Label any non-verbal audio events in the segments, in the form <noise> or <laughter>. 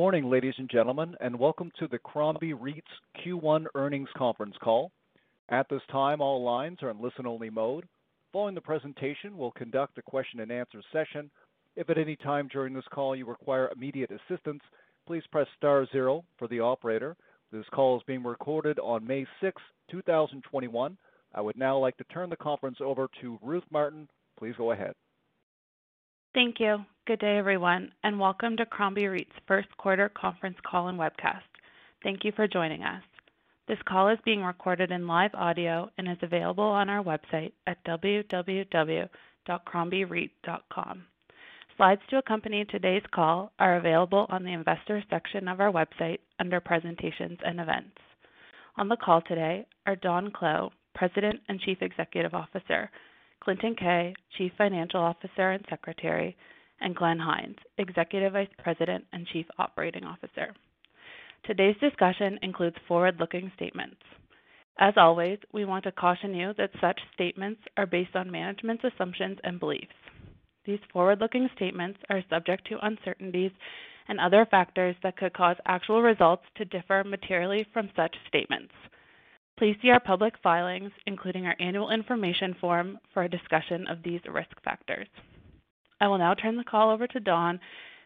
Morning, ladies and gentlemen, and welcome to the Crombie REIT's Q1 earnings conference call. At this time, all lines are in listen-only mode. Following the presentation, we'll conduct a question-and-answer session. If at any time during this call you require immediate assistance, please press star zero for the operator. This call is being recorded on May 6, 2021. I would now like to turn the conference over to Ruth Martin. Please go ahead. Thank you. Good day, everyone, and welcome to Crombie REIT's first quarter conference call and webcast. Thank you for joining us. This call is being recorded in live audio and is available on our website at www.crombiereit.com. Slides to accompany today's call are available on the Investors section of our website under Presentations and Events. On the call today are Don Clow, President and Chief Executive Officer, Clinton Keay, Chief Financial Officer and Secretary, and Glenn Hynes, Executive Vice President and Chief Operating Officer. Today's discussion includes forward-looking statements. As always, we want to caution you that such statements are based on management's assumptions and beliefs. These forward-looking statements are subject to uncertainties and other factors that could cause actual results to differ materially from such statements. Please see our public filings, including our annual information form, for a discussion of these risk factors. I will now turn the call over to Don,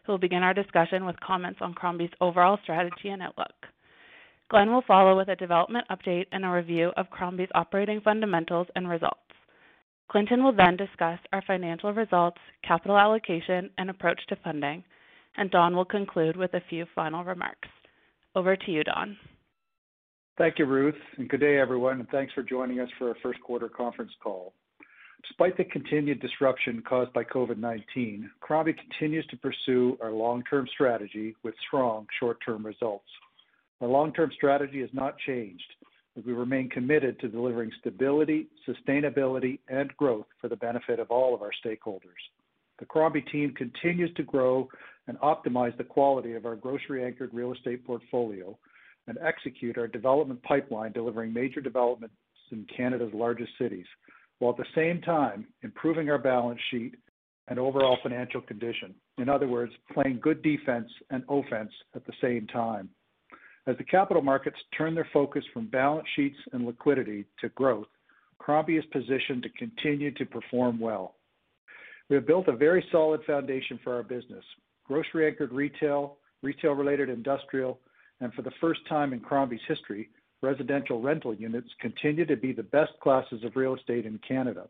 who will begin our discussion with comments on Crombie's overall strategy and outlook. Glenn will follow with a development update and a review of Crombie's operating fundamentals and results. Clinton will then discuss our financial results, capital allocation, and approach to funding, and Don will conclude with a few final remarks. Over to you, Don. Thank you, Ruth, and good day, everyone, and thanks for joining us for our first quarter conference call. Despite the continued disruption caused by COVID-19, Crombie continues to pursue our long-term strategy with strong short-term results. Our long-term strategy has not changed, as we remain committed to delivering stability, sustainability, and growth for the benefit of all of our stakeholders. The Crombie team continues to grow and optimize the quality of our grocery-anchored real estate portfolio and execute our development pipeline, delivering major developments in Canada's largest cities, while at the same time improving our balance sheet and overall financial condition. In other words, playing good defense and offense at the same time. As the capital markets turn their focus from balance sheets and liquidity to growth, Crombie is positioned to continue to perform well. We have built a very solid foundation for our business. Grocery-anchored retail, retail-related industrial, and for the first time in Crombie's history, residential rental units continue to be the best classes of real estate in Canada.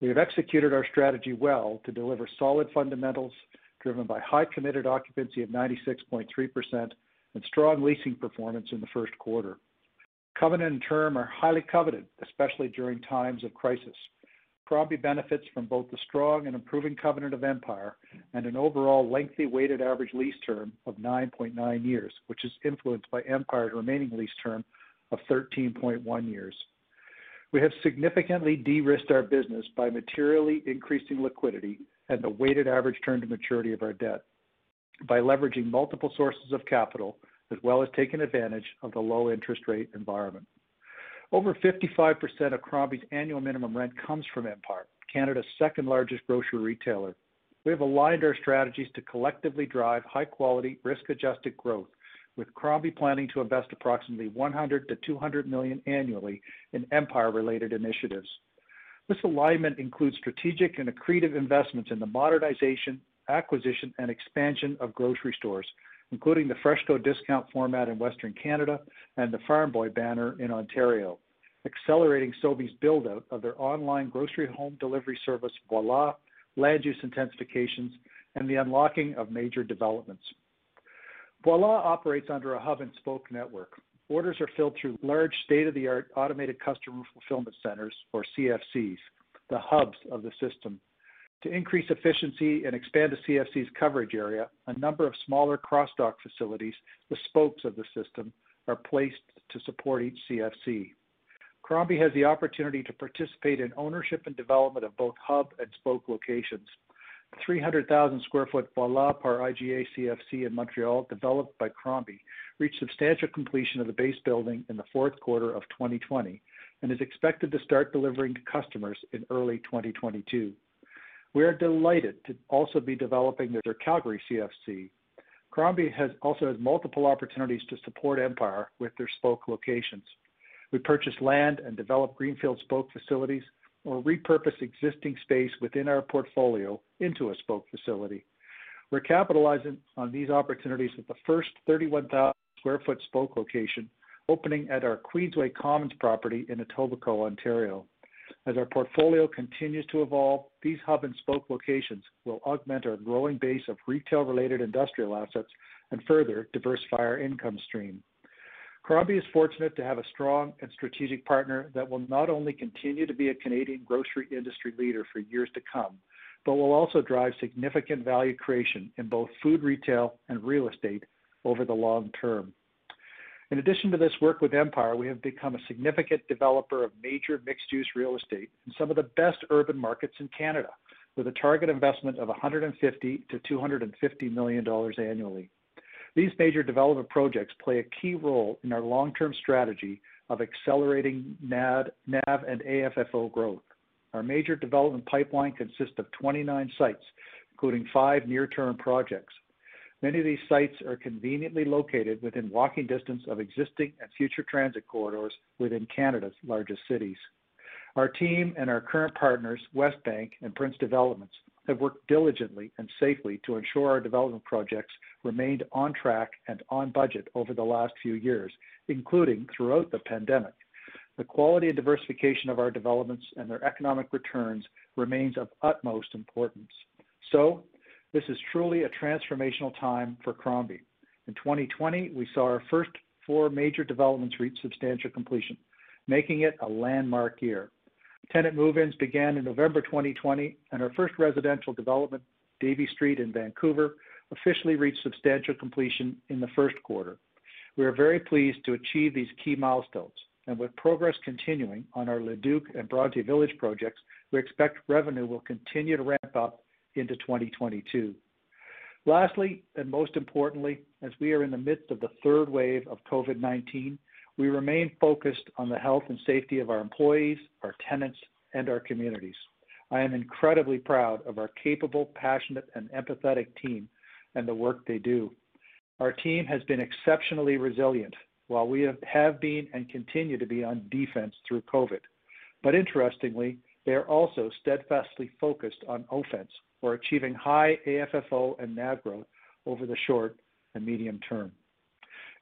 We have executed our strategy well to deliver solid fundamentals driven by high committed occupancy of 96.3% and strong leasing performance in the first quarter. Covenant and term are highly coveted, especially during times of crisis. Crombie benefits from both the strong and improving covenant of Empire and an overall lengthy weighted average lease term of 9.9 years, which is influenced by Empire's remaining lease term of 13.1 years. We have significantly de-risked our business by materially increasing liquidity and the weighted average term to maturity of our debt by leveraging multiple sources of capital, as well as taking advantage of the low interest rate environment. Over 55% of Crombie's annual minimum rent comes from Empire, Canada's second-largest grocery retailer. We have aligned our strategies to collectively drive high-quality, risk-adjusted growth, with Crombie planning to invest approximately 100 million-200 million annually in Empire-related initiatives. This alignment includes strategic and accretive investments in the modernization, acquisition, and expansion of grocery stores, including the FreshCo discount format in Western Canada and the Farm Boy banner in Ontario, accelerating Sobeys' build-out of their online grocery home delivery service, Voilà, land use intensifications, and the unlocking of major developments. Voilà operates under a hub-and-spoke network. Orders are filled through large, state-of-the-art automated customer fulfillment centers, or CFCs, the hubs of the system. To increase efficiency and expand the CFC's coverage area, a number of smaller cross-dock facilities, the spokes of the system, are placed to support each CFC. Crombie has the opportunity to participate in ownership and development of both hub and spoke locations. The 300,000 square foot Voilà par IGA CFC in Montreal, developed by Crombie, reached substantial completion of the base building in the fourth quarter of 2020 and is expected to start delivering to customers in early 2022. We are delighted to also be developing their Calgary CFC. Crombie has also has multiple opportunities to support Empire with their spoke locations. We purchased land and developed greenfield spoke facilities or repurpose existing space within our portfolio into a spoke facility. We're capitalizing on these opportunities with the first 31,000 sq ft spoke location opening at our Queensway Commons property in Etobicoke, Ontario. As our portfolio continues to evolve, these hub and spoke locations will augment our growing base of retail-related industrial assets and further diversify our income stream. Crombie is fortunate to have a strong and strategic partner that will not only continue to be a Canadian grocery industry leader for years to come, but will also drive significant value creation in both food retail and real estate over the long term. In addition to this work with Empire, we have become a significant developer of major mixed-use real estate in some of the best urban markets in Canada, with a target investment of 150 to 250 million dollars annually. These major development projects play a key role in our long-term strategy of accelerating NAV and AFFO growth. Our major development pipeline consists of 29 sites, including five near-term projects. Many of these sites are conveniently located within walking distance of existing and future transit corridors within Canada's largest cities. Our team and our current partners, Westbank and Prince Developments, have worked diligently and safely to ensure our development projects remained on track and on budget over the last few years, including throughout the pandemic. The quality and diversification of our developments and their economic returns remains of utmost importance. So, this is truly a transformational time for Crombie. In 2020, we saw our first four major developments reach substantial completion, making it a landmark year. Tenant move-ins began in November 2020, and our first residential development, Davie Street in Vancouver, officially reached substantial completion in the first quarter. We are very pleased to achieve these key milestones, and with progress continuing on our Leduc and Bronte Village projects, we expect revenue will continue to ramp up into 2022. Lastly, and most importantly, as we are in the midst of the third wave of COVID-19, we remain focused on the health and safety of our employees, our tenants, and our communities. I am incredibly proud of our capable, passionate, and empathetic team and the work they do. Our team has been exceptionally resilient while we have been and continue to be on defense through COVID. But interestingly, they are also steadfastly focused on offense or achieving high AFFO and NAV growth over the short and medium term.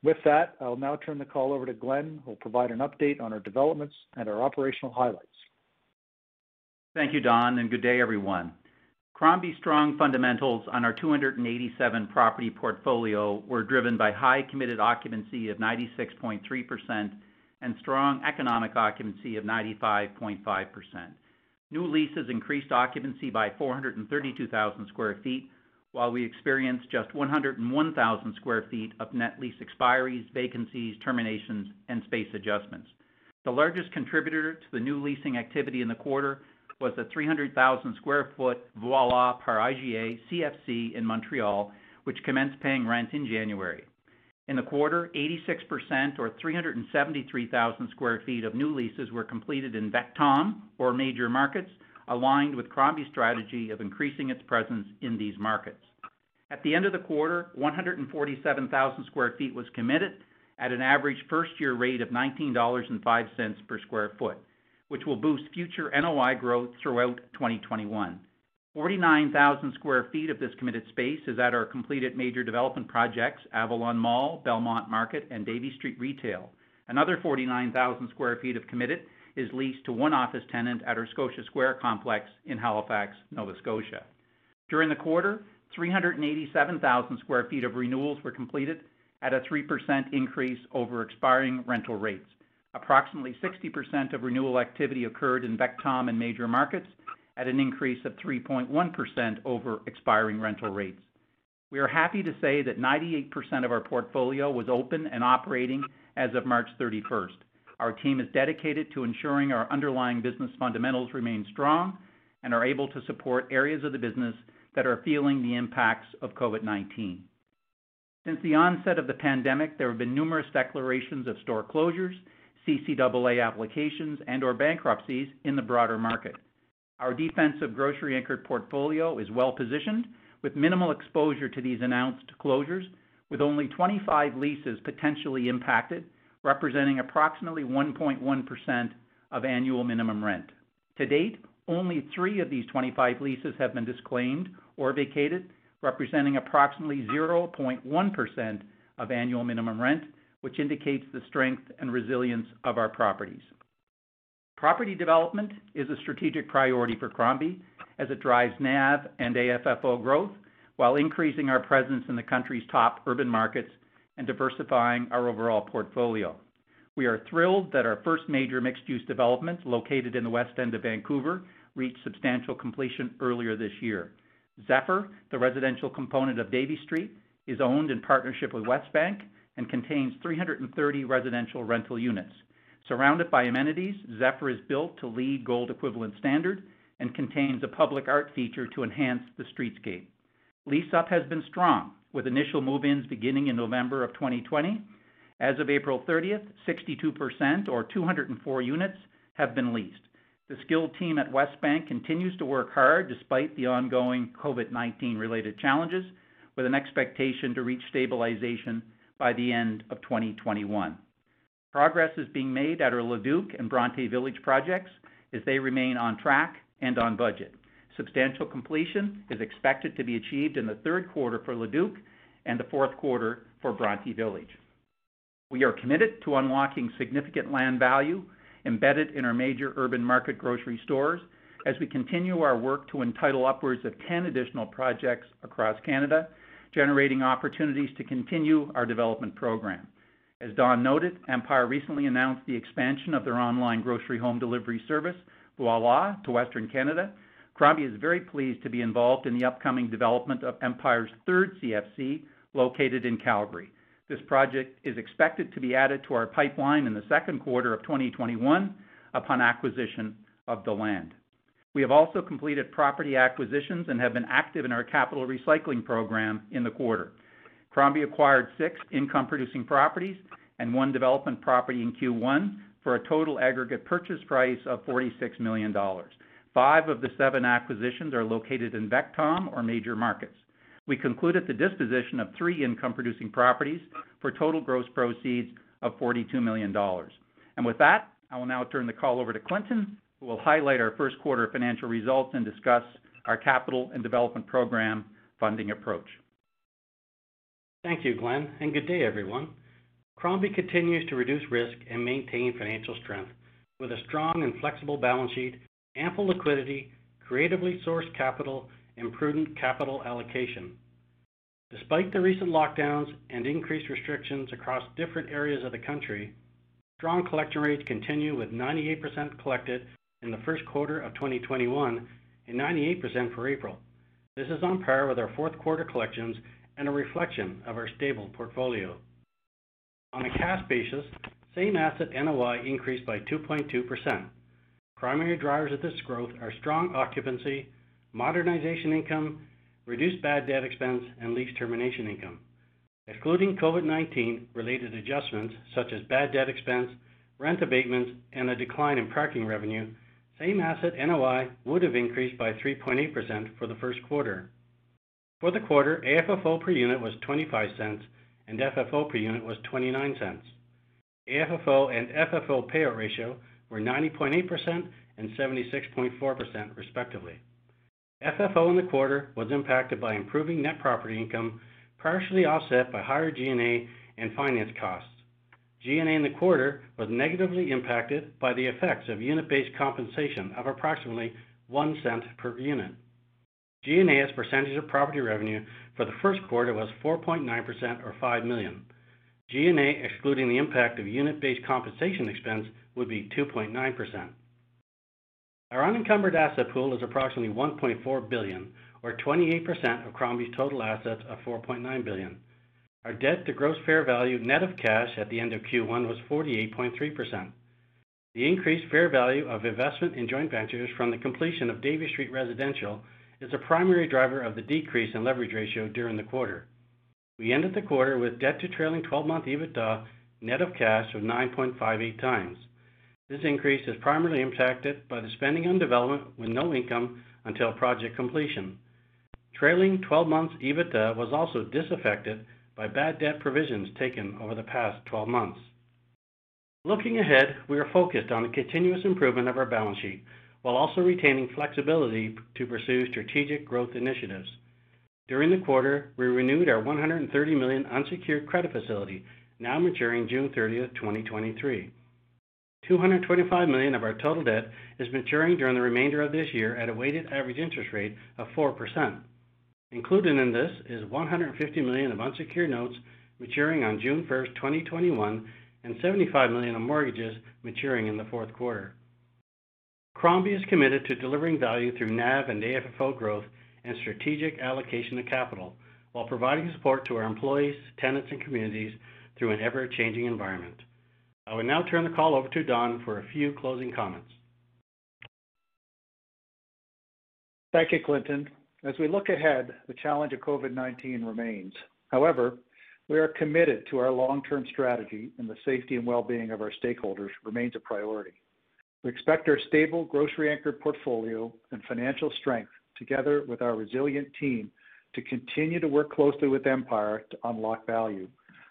With that, I'll now turn the call over to Glenn, who will provide an update on our developments and our operational highlights. Thank you, Don, and good day, everyone. Crombie's strong fundamentals on our 287 property portfolio were driven by high committed occupancy of 96.3% and strong economic occupancy of 95.5%. New leases increased occupancy by 432,000 sq ft, while we experienced just 101,000 sq ft of net lease expiries, vacancies, terminations, and space adjustments. The largest contributor to the new leasing activity in the quarter was the 300,000 sq ft Voilà par IGA CFC in Montreal, which commenced paying rent in January. In the quarter, 86% or 373,000 sq ft of new leases were completed in VECTOM or major markets, aligned with Crombie's strategy of increasing its presence in these markets. At the end of the quarter, 147,000 sq ft was committed at an average first-year rate of 19.05 dollars per sq ft, which will boost future NOI growth throughout 2021. 49,000 sq ft of this committed space is at our completed major development projects, Avalon Mall, Belmont Market, and Davie Street Retail. Another 49,000 sq ft of committed is leased to one office tenant at our Scotia Square complex in Halifax, Nova Scotia. During the quarter, 387,000 square feet of renewals were completed at a 3% increase over expiring rental rates. Approximately 60% of renewal activity occurred in VECTOM and major markets, at an increase of 3.1% over expiring rental rates. We are happy to say that 98% of our portfolio was open and operating as of March 31st. Our team is dedicated to ensuring our underlying business fundamentals remain strong and are able to support areas of the business that are feeling the impacts of COVID-19. Since the onset of the pandemic, there have been numerous declarations of store closures, CCAA applications, and/or bankruptcies in the broader market. Our defensive grocery-anchored portfolio is well-positioned, with minimal exposure to these announced closures, with only 25 leases potentially impacted, representing approximately 1.1% of annual minimum rent. To date, only three of these 25 leases have been disclaimed or vacated, representing approximately 0.1% of annual minimum rent, which indicates the strength and resilience of our properties. Property development is a strategic priority for Crombie as it drives NAV and AFFO growth while increasing our presence in the country's top urban markets and diversifying our overall portfolio. We are thrilled that our first major mixed-use development, located in the West End of Vancouver, reached substantial completion earlier this year. Zephyr, the residential component of Davie Street, is owned in partnership with Westbank and contains 330 residential rental units. Surrounded by amenities, Zephyr is built to LEED Gold equivalent standard and contains a public art feature to enhance the streetscape. Lease-up has been strong, with initial move-ins beginning in November of 2020. As of April 30th, 62%, or 204 units, have been leased. The skilled team at Westbank continues to work hard despite the ongoing COVID-19 related challenges, with an expectation to reach stabilization by the end of 2021. Progress is being made at our Leduc and Bronte Village projects as they remain on track and on budget. Substantial completion is expected to be achieved in the third quarter for Leduc and the fourth quarter for Bronte Village. We are committed to unlocking significant land value embedded in our major urban market grocery stores as we continue our work to entitle upwards of 10 additional projects across Canada, generating opportunities to continue our development program. As Don noted, Empire recently announced the expansion of their online grocery home delivery service, Voilà, to Western Canada. Crombie is very pleased to be involved in the upcoming development of Empire's third CFC, located in Calgary. This project is expected to be added to our pipeline in the second quarter of 2021 upon acquisition of the land. We have also completed property acquisitions and have been active in our capital recycling program in the quarter. Crombie acquired six income-producing properties and one development property in Q1 for a total aggregate purchase price of 46 million dollars. Five of the seven acquisitions are located in VECTOM or major markets. We concluded the disposition of three income-producing properties for total gross proceeds of 42 million dollars. And With that, I will now turn the call over to Clinton, who will highlight our first quarter financial results and discuss our capital and development program funding approach. Thank you, Glenn, and good day, everyone. Crombie continues to reduce risk and maintain financial strength with a strong and flexible balance sheet, ample liquidity, creatively sourced capital, and prudent capital allocation. Despite the recent lockdowns and increased restrictions across different areas of the country, strong collection rates continue with 98% collected in the first quarter of 2021 and 98% for April. This is on par with our fourth quarter collections and a reflection of our stable portfolio. On a cash basis, same asset NOI increased by 2.2%. Primary drivers of this growth are strong occupancy, modernization income, reduced bad debt expense, and lease termination income. Excluding COVID-19 related adjustments such as bad debt expense, rent abatements, and a decline in parking revenue, same asset NOI would have increased by 3.8% for the first quarter. For the quarter, AFFO per unit was 0.25 and FFO per unit was 0.29. AFFO and FFO payout ratio were 90.8% and 76.4% respectively. FFO in the quarter was impacted by improving net property income, partially offset by higher G&A and finance costs. G&A in the quarter was negatively impacted by the effects of unit-based compensation of approximately 0.01 per unit. G&A as percentage of property revenue for the first quarter was 4.9% or 5 million. G&A, excluding the impact of unit-based compensation expense, would be 2.9%. Our unencumbered asset pool is approximately 1.4 billion, or 28% of Crombie's total assets of 4.9 billion. Our debt to gross fair value net of cash at the end of Q1 was 48.3%. The increased fair value of investment in joint ventures from the completion of Davie Street Residential is a primary driver of the decrease in leverage ratio during the quarter. We ended the quarter with debt to trailing 12-month EBITDA net of cash of 9.58 times. This increase is primarily impacted by the spending on development with no income until project completion. Trailing 12 months EBITDA was also disaffected by bad debt provisions taken over the past 12 months. Looking ahead, we are focused on the continuous improvement of our balance sheet while also retaining flexibility to pursue strategic growth initiatives. During the quarter, we renewed our 130 million unsecured credit facility, now maturing June 30, 2023. 225 million of our total debt is maturing during the remainder of this year at a weighted average interest rate of 4%. Included in this is 150 million of unsecured notes maturing on June 1, 2021, and 75 million of mortgages maturing in the fourth quarter. Crombie is committed to delivering value through NAV and AFFO growth and strategic allocation of capital while providing support to our employees, tenants, and communities through an ever-changing environment. I will now turn the call over to Don for a few closing comments. Thank you, Clinton. As we look ahead, the challenge of COVID-19 remains. However, we are committed to our long-term strategy, and the safety and well-being of our stakeholders remains a priority. We expect our stable grocery-anchored portfolio and financial strength, together with our resilient team, to continue to work closely with Empire to unlock value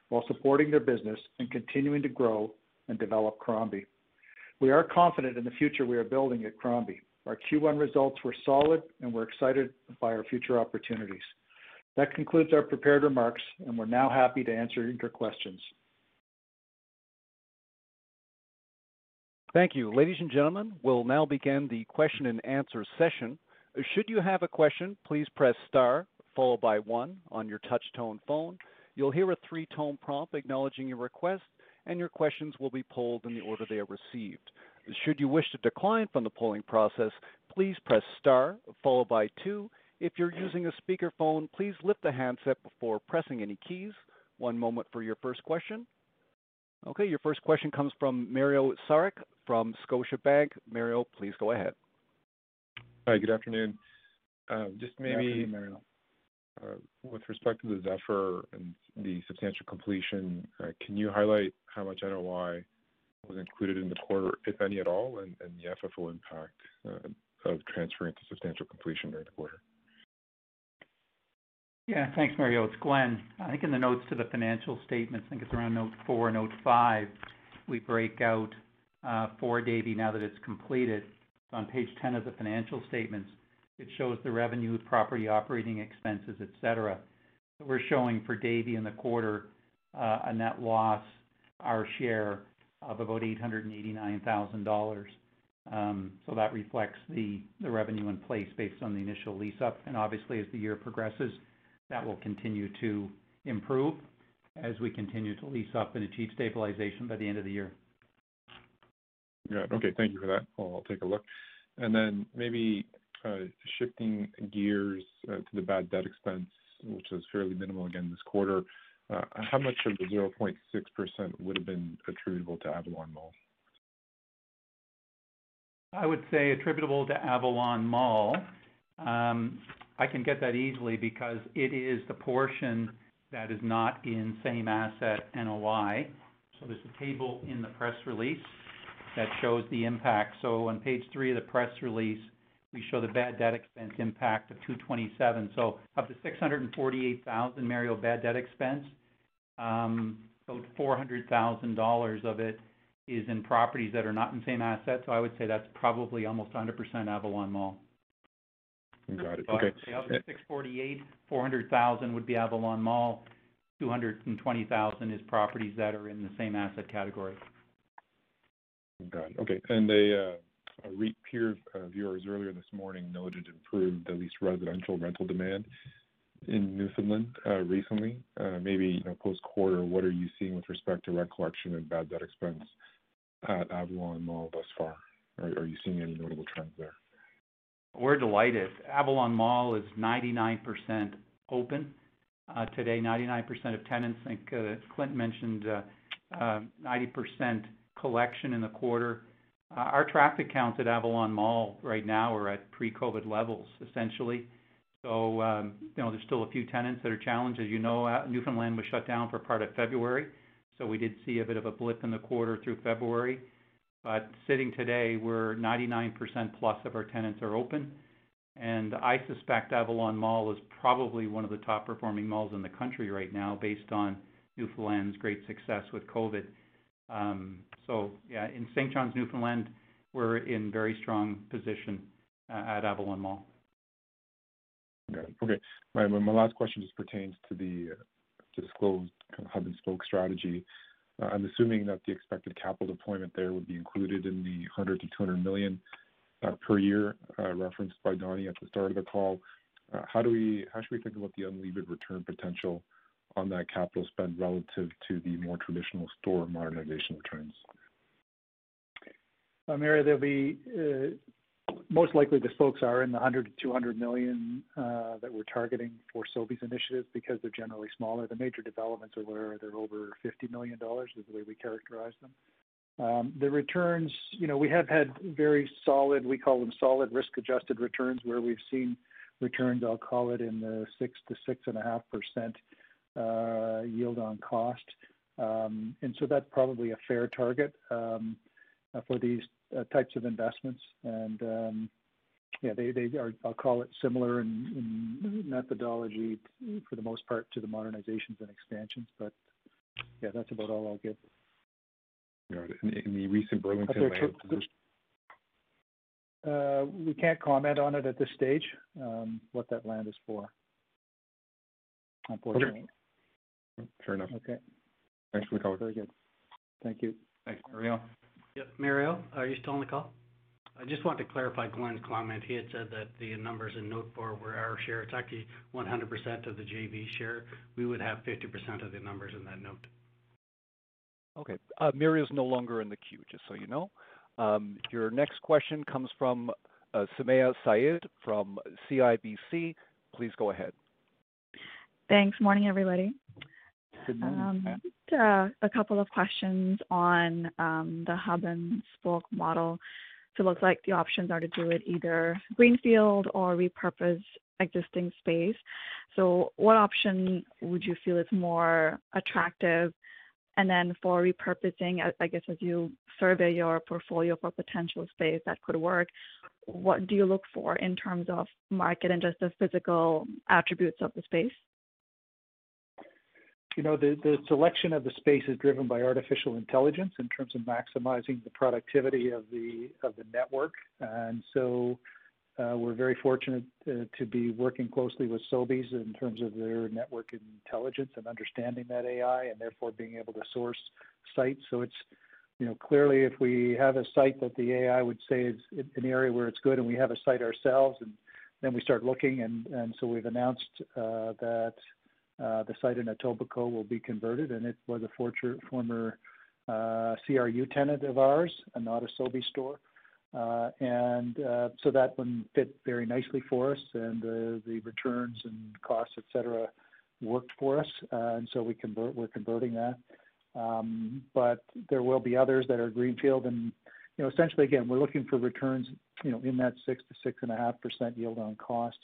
while supporting their business and continuing to grow and develop Crombie. We are confident in the future we are building at Crombie. Our Q1 results were solid, and we're excited by our future opportunities. That concludes our prepared remarks, and we're now happy to answer your questions. Thank you. Ladies and gentlemen, we'll now begin the question and answer session. Should you have a question, please press star followed by one on your touch tone phone. You'll hear a three-tone prompt acknowledging your request, and your questions will be polled in the order they are received. Should you wish to decline from the polling process, please press star followed by two. If you're using a speakerphone, please lift the handset before pressing any keys. One moment for your first question. Okay, your first question comes from Mario Saric from Scotiabank. Mario, please go ahead. Hi, good afternoon. Uh, just maybe. Good afternoon, Mario. Uh, with respect to the Zephyr and the substantial completion, uh, can you highlight how much NOI was included in the quarter, if any at all, and the FFO impact uh, of transferring to substantial completion during the quarter? Yeah. Thanks, Mario. It's Glenn. I think in the notes to the financial statements, I think it's around note four, note five, we break out for Davie now that it's completed. It's On page 10 of the financial statements, it shows the revenue, property operating expenses, et cetera. We're showing for Davie in the quarter uh, a net loss, our share of about 889,000 dollars. Um, so that reflects the revenue in place based on the initial lease up. And obviously, as the year progresses, that will continue to improve as we continue to lease up and achieve stabilization by the end of the year. Yeah. Okay. Thank you for that. I'll take a look. And then maybe Uh, shifting gears uh, to the bad debt expense, which was fairly minimal again this quarter. Uh, how much of the 0.6% would have been attributable to Avalon Mall? I would say attributable to Avalon Mall. Um, I can get that easily because it is the portion that is not in same asset NOI. So there's a table in the press release that shows the impact. So on page three of the press release, we show the bad debt expense impact of 227. So Of the 648,000, Mario, bad debt expense, um, about 400,000 dollars of it is in properties that are not in the same asset. So I would say that's probably almost 100% Avalon Mall. Got it. Okay. Of the 648, 400,000 would be Avalon Mall. 220,000 is properties that are in the same asset category. Got it. Okay. Uh, A REIT peer uh, of yours earlier this morning noted improved, at least residential rental demand in Newfoundland uh, recently. Uh, maybe, you know, post-quarter, what are you seeing with respect to rent collection and bad debt expense at Avalon Mall thus far? are you seeing any notable trends there? We're delighted. Avalon Mall is 99% open today, 99% of tenants. I think Clint mentioned 90% collection in the quarter. Our traffic counts at Avalon Mall right now are at pre-COVID levels, essentially. So, um, you know, there's still a few tenants that are challenged. As you know, Newfoundland was shut down for part of February, so we did see a bit of a blip in the quarter through February. But sitting today, we're 99% plus of our tenants are open, and I suspect Avalon Mall is probably one of the top-performing malls in the country right now based on Newfoundland's great success with COVID. So yeah, in St. John's, Newfoundland, we're in very strong position uh, at Avalon Mall. Got it. Okay. My last question just pertains to the uh, disclosed kind of hub-and-spoke strategy. Uh, I'm assuming that the expected capital deployment there would be included in the 100 million-200 million per year referenced by Donnie at the start of the call. How do we how should we think about the unlevered return potential on that capital spend relative to the more traditional store modernization returns? Uh, Mario, there'll be uh, most likely the spokes are in the 100 million-200 million uh, that we're targeting for Sobeys initiatives because they're generally smaller. The major developments are where they're over 50 million dollars, is the way we characterize them. Um, the returns, you know, we have had very solid, we call them solid risk-adjusted returns, where we've seen returns, I'll call it in the 6%-6.5% Uh, yield on cost. Um, and so that's probably a fair target um, for these uh, types of investments. And um, yeah, they are, I'll call it similar in methodology for the most part to the modernizations and expansions. But yeah, that's about all I'll give. Got it. In the recent Burlington land acquisition? Uh, we can't comment on it at this stage, what that land is for, unfortunately. Okay. Fair enough. Okay. Thanks for the color. Very good. Thank you. Thanks, Mario. Yep. Mario, are you still on the call? I just want to clarify Glenn's comment. He had said that the numbers in note four were our share. It's actually 100% of the JV share. We would have 50% of the numbers in that note. Okay. Uh, Mario's no longer in the queue, just so you know. Um, your next question comes from uh, Sumayya Syed from CIBC. Please go ahead. Thanks. Morning, everybody. Good morning. Um, uh, a couple of questions on um, the hub-and-spoke model. It looks like the options are to do it either greenfield or repurpose existing space. So what option would you feel is more attractive? And then for repurposing, I guess as you survey your portfolio for potential space that could work, what do you look for in terms of market and just the physical attributes of the space? You know, the the selection of the space is driven by artificial intelligence in terms of maximizing the productivity of the of the network. And so uh, we're very fortunate to be working closely with Sobeys in terms of their network intelligence and understanding that AI, and therefore being able to source sites. So it's, you know, clearly, if we have a site that the AI would say is an area where it's good and we have a site ourselves, and then we start looking, and and so we've announced uh, that the site in Etobicoke will be converted, and it was a former uh, CRU tenant of ours and not a Sobeys store. Uh, and so that one fit very nicely for us, and the returns and costs, et cetera, worked for us. And so we convert, we're converting that. Um, but there will be others that are greenfield, and you know, essentially, again, we're looking for returns you know, in that 6%-6.5% yield on cost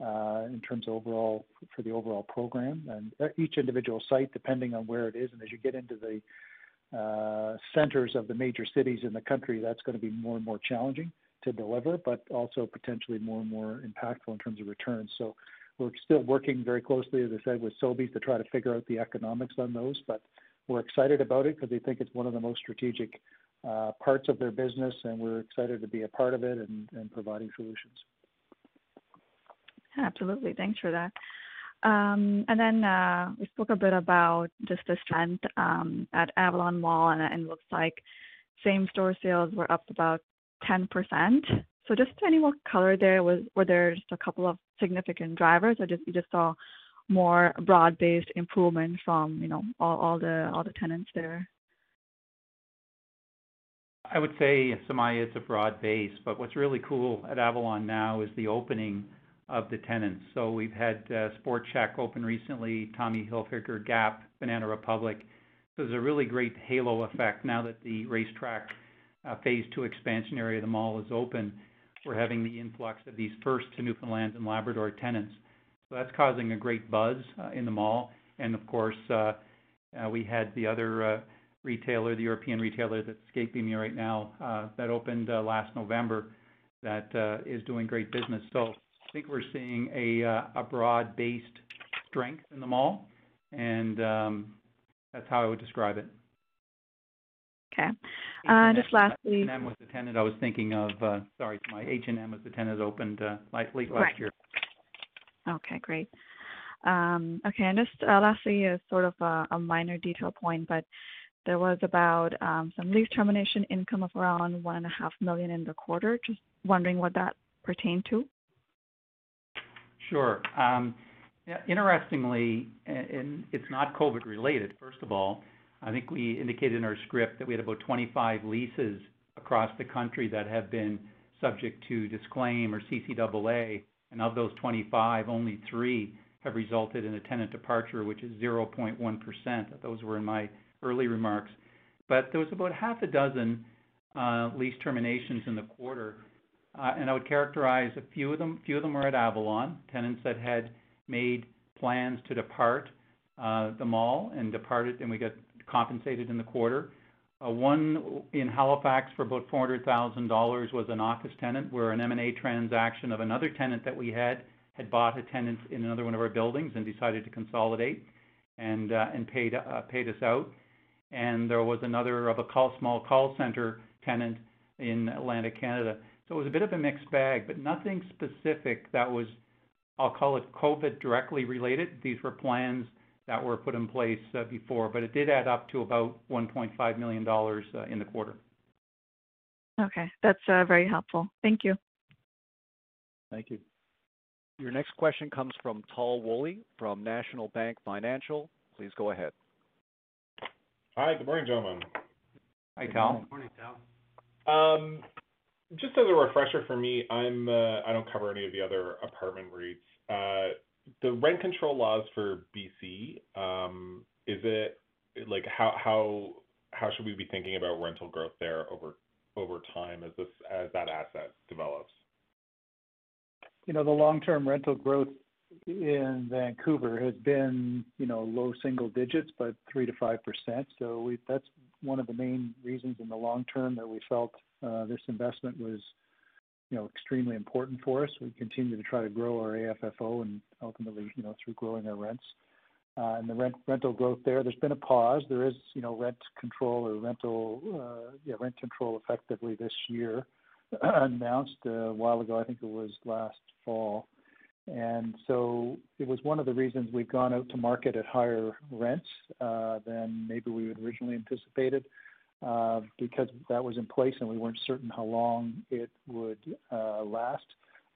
in terms of overall for the overall program. And each individual site, depending on where it is, and as you get into the centers of the major cities in the country, that's going to be more and more challenging to deliver, but also potentially more and more impactful in terms of returns. So we're still working very closely, as I said, with Sobeys to try to figure out the economics on those. But we're excited about it because we think it's one of the most strategic uh, parts of their business, and we're excited to be a part of it and, and providing solutions. Absolutely. Thanks for that. Um, and then uh, we spoke a bit about just the strength at Avalon Mall, and it looks like same-store sales were up about 10%. So just any more color there? Was Were there just a couple of significant drivers, or just you just saw more broad-based improvement from you know all all the all the tenants there? I would say, Sumayya, it's a broad base, but what's really cool at Avalon now is the opening of the tenants. So we've had uh, Sport Chek open recently, Tommy Hilfiger, Gap, Banana Republic. So there's a really great halo effect now that the racetrack uh, phase two expansion area of the mall is open. We're having the influx of these first to Newfoundland and Labrador tenants. So that's causing a great buzz uh, in the mall. And of course, uh, uh, we had the other uh, retailer, the European retailer that's escaping me right now, uh, that opened uh, last November that uh, is doing great business. So I think we're seeing a, uh, a broad-based strength in the mall, and um, that's how I would describe it. Okay. Uh, just lastly, H&M was the tenant I was thinking of. Uh, sorry, my H&M was the tenant that opened uh, late, late last Right. year. Okay, great. Um, Okay, and just uh, lastly, is sort of a a minor detail point, but there was about um, some lease termination income of around one and a half million in the quarter. Just wondering what that pertained to. Sure. Um, Interestingly, and it's not COVID related, first of all, I think we indicated in our script that we had about 25 leases across the country that have been subject to disclaim or CCAA, and of those 25, only three have resulted in a tenant departure, which is 0.1%. Those were in my early remarks. But there was about half a dozen uh, lease terminations in the quarter, uh, and I would characterize a few of them. Few of them were at Avalon, tenants that had made plans to depart uh, the mall and departed, and we got compensated in the quarter. Uh, one in Halifax for about $400,000 was an office tenant, where an M&A transaction of another tenant that we had had bought a tenant in another one of our buildings and decided to consolidate and uh, and paid uh, paid us out. And there was another of a call, small call center tenant in Atlantic Canada. So it was a bit of a mixed bag, but nothing specific that was, I'll call it COVID directly related. These were plans that were put in place uh, before, but it did add up to about $1.5 million uh, in the quarter. Okay, that's uh, very helpful. Thank you. Thank you. Your next question comes from Tal Woolley from National Bank Financial. Please go ahead. Hi, good morning, gentlemen. Hi, Tal. morning. Morning, Tal. Um, just as a refresher for me, I'm uh, I don't cover any of the other apartment REITs. Uh, the rent control laws for BC, um, is it like how how how should we be thinking about rental growth there over over time as this as that asset develops? You know, the long-term rental growth in Vancouver has been, you know, low single digits, but 3 to 5 percent So we that's one of the main reasons in the long term that we felt uh, this investment was, you know, extremely important for us. We continue to try to grow our AFFO and ultimately, you know, through growing our rents. Uh, and the rent rental growth there, there's been a pause. There is, you know, rent control or rental, uh, yeah, rent control effectively this year <clears throat> announced a while ago. I think it was last fall. And so it was one of the reasons we've gone out to market at higher rents uh, than maybe we had originally anticipated, uh, because that was in place and we weren't certain how long it would uh, last.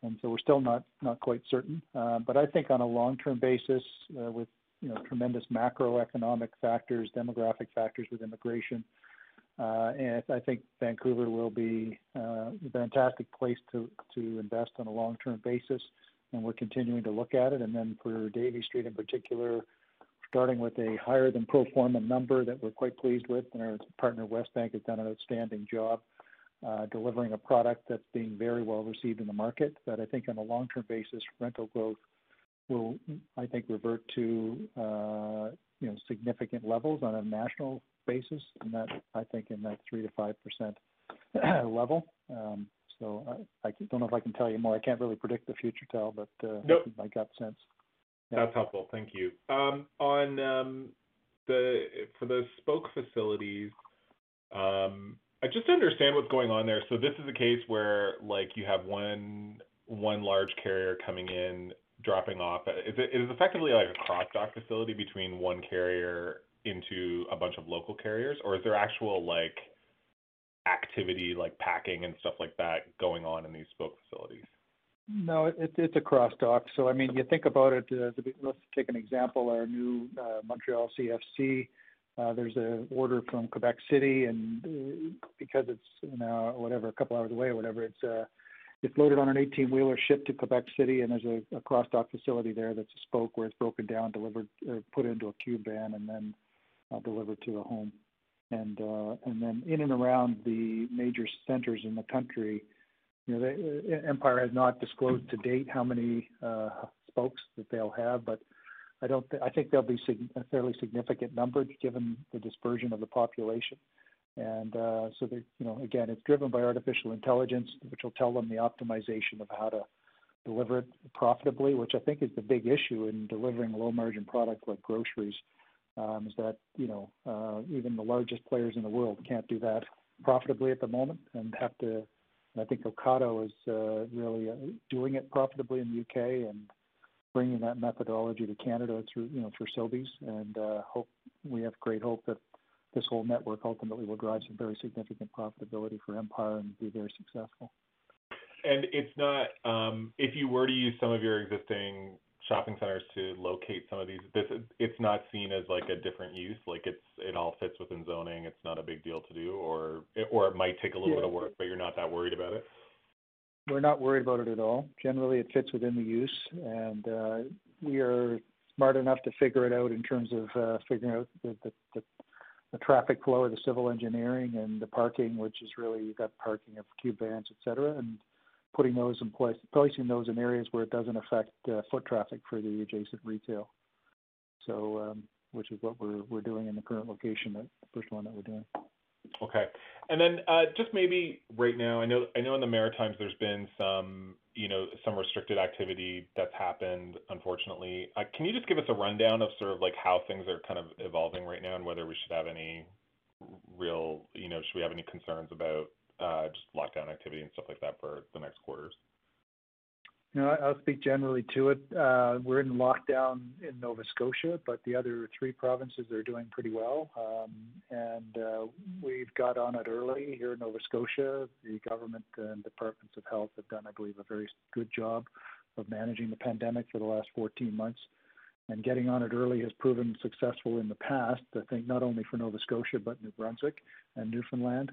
And so we're still not not quite certain. But I think on a long-term basis, uh, with you know tremendous macroeconomic factors, demographic factors with immigration, and I think Vancouver will be a fantastic place to to invest on a long-term basis and we're continuing to look at it. And then for Davie Street in particular, starting with a higher than pro forma number that we're quite pleased with, and our partner Westbank has done an outstanding job uh, delivering a product that's being very well received in the market. That I think on a long-term basis, rental growth will, I think, revert to uh, you know significant levels on a national basis, and that I think in that three to five percent <clears throat> level. Um, so I, I don't know if I can tell you more. I can't really predict the future, Tal, but uh, Nope. my gut sense. Yeah. That's helpful. Thank you. Um, on um, the for the spoke facilities, um, I just understand what's going on there. So this is a case where like you have one one large carrier coming in, dropping off. Is it is effectively like a cross dock facility between one carrier into a bunch of local carriers, or is there actual like activity like packing and stuff like that going on in these spoke facilities? No, it, it's a cross dock. So I mean, you think about it. Uh, let's take an example. Our new uh, Montreal CFC Uh, there's an order from Quebec City, and uh, because it's now whatever a couple hours away or whatever, it's uh, it's loaded on an 18 wheeler, shipped to Quebec City, and there's a, a cross dock facility there that's a spoke where it's broken down, delivered, or put into a cube van, and then uh, delivered to a home. And uh, and then in and around the major centers in the country, you know, uh, Empire has not disclosed to date how many uh, spokes that they'll have, but I don't. Th- I think there'll be sig- a fairly significant number given the dispersion of the population. And uh, so, you know, again, it's driven by artificial intelligence, which will tell them the optimization of how to deliver it profitably, which I think is the big issue in delivering low margin products like groceries. Um, is that you know uh, even the largest players in the world can't do that profitably at the moment, and have to. And I think Ocado is uh, really uh, doing it profitably in the UK and bringing that methodology to Canada through you know through Sobeys, and uh, hope we have great hope that this whole network ultimately will drive some very significant profitability for Empire and be very successful. And it's not um, if you were to use some of your existing shopping centers to locate some of these. It's not seen as like a different use. Like it's it all fits within zoning. It's not a big deal to do, or or it might take a little yeah. bit of work, but you're not that worried about it. We're not worried about it at all. Generally, it fits within the use, and uh, we are smart enough to figure it out in terms of uh, figuring out the, the, the, the traffic flow of the civil engineering and the parking, which is really you've got parking of cube vans, et cetera, and putting those in place, placing those in areas where it doesn't affect uh, foot traffic for the adjacent retail. So, um, which is what we're we're doing in the current location, the first one that we're doing. Okay. And then uh, just maybe right now, I know I know in the Maritimes there's been some you know some restricted activity that's happened, unfortunately. Uh, can you just give us a rundown of sort of like how things are kind of evolving right now, and whether we should have any real you know should we have any concerns about uh, just lockdown activity and stuff like that for the next quarters? I'll speak generally to it. Uh, we're in lockdown in Nova Scotia, but the other three provinces are doing pretty well. Um, and uh, we've got on it early here in Nova Scotia. The government and departments of health have done, I believe, a very good job of managing the pandemic for the last 14 months. And getting on it early has proven successful in the past, I think, not only for Nova Scotia, but New Brunswick and Newfoundland.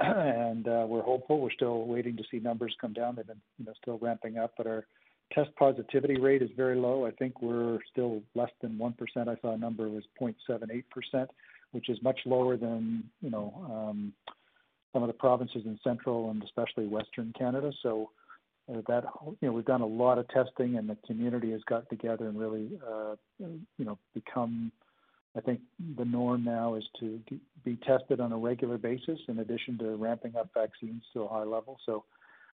And uh, we're hopeful. We're still waiting to see numbers come down. They've been, you know, still ramping up, but our test positivity rate is very low. I think we're still less than 1%. I saw a number was 0.78%, which is much lower than, you know, um, some of the provinces in central and especially western Canada. So uh, that, you know, we've done a lot of testing and the community has got together and really, uh, you know, become I think the norm now is to be tested on a regular basis in addition to ramping up vaccines to a high level. So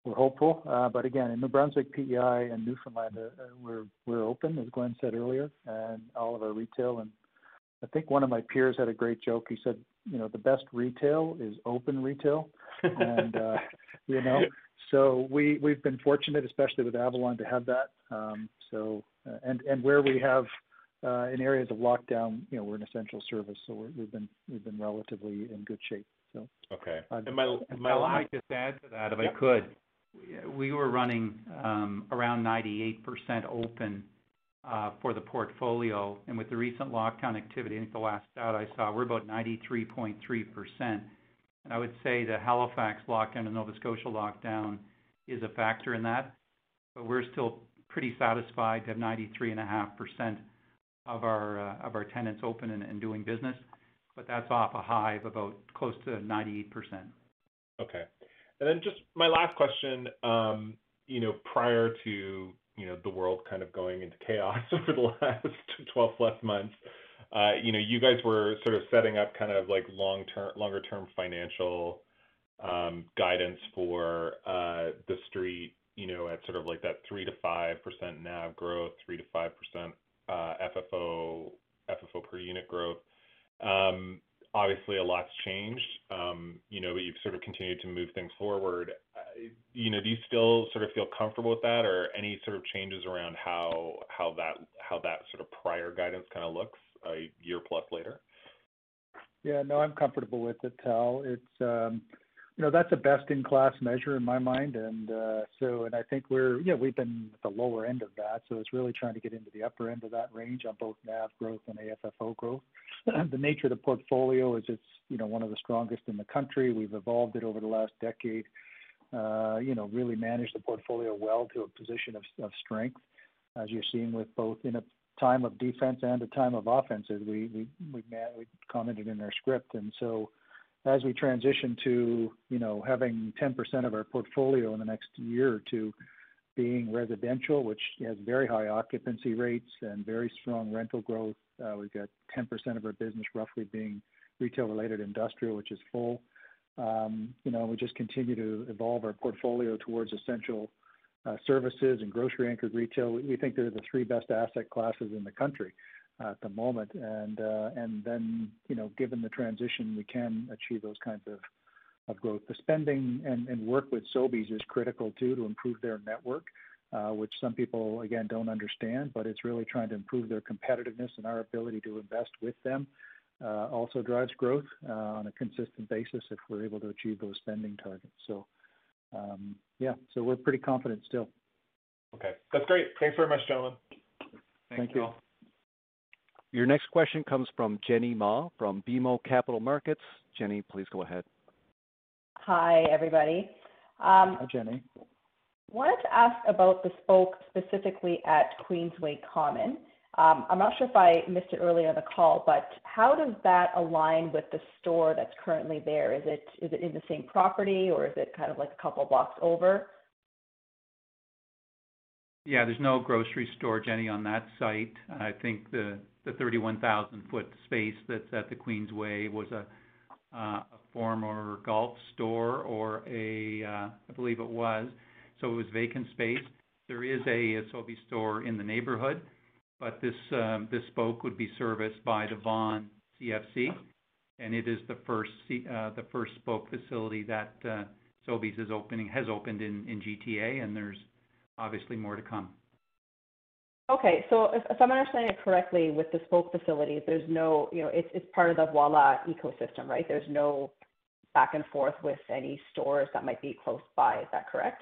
we're hopeful. Uh, but again, in New Brunswick, PEI, and Newfoundland, uh, we're we're open, as Glenn said earlier, and all of our retail. And I think one of my peers had a great joke. He said, you know, the best retail is open retail, and uh, <laughs> you know, so we we've been fortunate, especially with Avalon, to have that. Um, so uh, and and where we have uh, in areas of lockdown, you know, we're an essential service, so we have been we've been relatively in good shape. So okay. and my my I might just add to that, if I could. We were running um, around 98% open uh, for the portfolio, and with the recent lockdown activity, I think the last stat I saw, we're about 93.3%. And I would say the Halifax lockdown and Nova Scotia lockdown is a factor in that, but we're still pretty satisfied to have 93.5% of our uh, of our tenants open and, doing business, but that's off a high of about close to 98%. Okay. And then just my last question, um, you know, prior to, you know, the world kind of going into chaos <laughs> over the last 12 plus months, uh, you know, you guys were sort of setting up kind of like long-term, longer-term financial um, guidance for uh, the street, you know, at sort of like that 3 to 5% NAV growth, 3 to 5% uh, FFO per unit growth. Um, obviously, a lot's changed, um, you know, but you've sort of continued to move things forward. Uh, you know, do you still sort of feel comfortable with that, or any sort of changes around how that how that sort of prior guidance kind of looks a year plus later? Yeah, no, I'm comfortable with it, Tal. It's um, you know, that's a best-in-class measure in my mind. And uh, so, and I think we're, yeah, we've been at the lower end of that. So it's really trying to get into the upper end of that range on both NAV growth and AFFO growth. <clears throat> the nature of the portfolio is it's, you know, one of the strongest in the country. We've evolved it over the last decade. Uh, you know, really managed the portfolio well to a position of, of strength, as you're seeing with both in a time of defense and a time of offense, as we we we, we commented in our script. And so, as we transition to, you know, having 10% of our portfolio in the next year or two being residential, which has very high occupancy rates and very strong rental growth. Uh, we've got 10% of our business roughly being retail-related industrial, which is full. Um, you know, we just continue to evolve our portfolio towards essential uh, services and grocery-anchored retail. We think they're the three best asset classes in the country at the moment. And uh, and then, you know, given the transition, we can achieve those kinds of of growth. The spending and and work with Sobeys is critical too, to improve their network, uh, which some people, again, don't understand, but it's really trying to improve their competitiveness and our ability to invest with them, also drives growth on a consistent basis if we're able to achieve those spending targets. So, um, yeah, so we're pretty confident still. Okay. That's great. Thanks very much, gentlemen. Thank you. Your next question comes from Jenny Ma from BMO Capital Markets. Jenny, please go ahead. Hi, everybody. Um, Hi, Jenny. Wanted to ask about the spoke specifically at Queensway Common. Um, I'm not sure if I missed it earlier in the call, but how does that align with the store that's currently there? Is it is it in the same property, or is it kind of like a couple blocks over? Yeah, there's no grocery store, Jenny, on that site. I think the the 31,000-foot space that's at the Queensway was a uh, a former golf store or a, uh, I believe it was. So it was vacant space. There is a, a Sobeys store in the neighborhood, but this um, this spoke would be serviced by the Vaughan CFC, and it is the first uh, the first spoke facility that uh, Sobeys is opening has opened in in GTA, and there's obviously more to come. Okay, so if, if I'm understanding it correctly, with the spoke facilities, there's no, you know, it's it's part of the Voilà ecosystem, right? There's no back and forth with any stores that might be close by. Is that correct?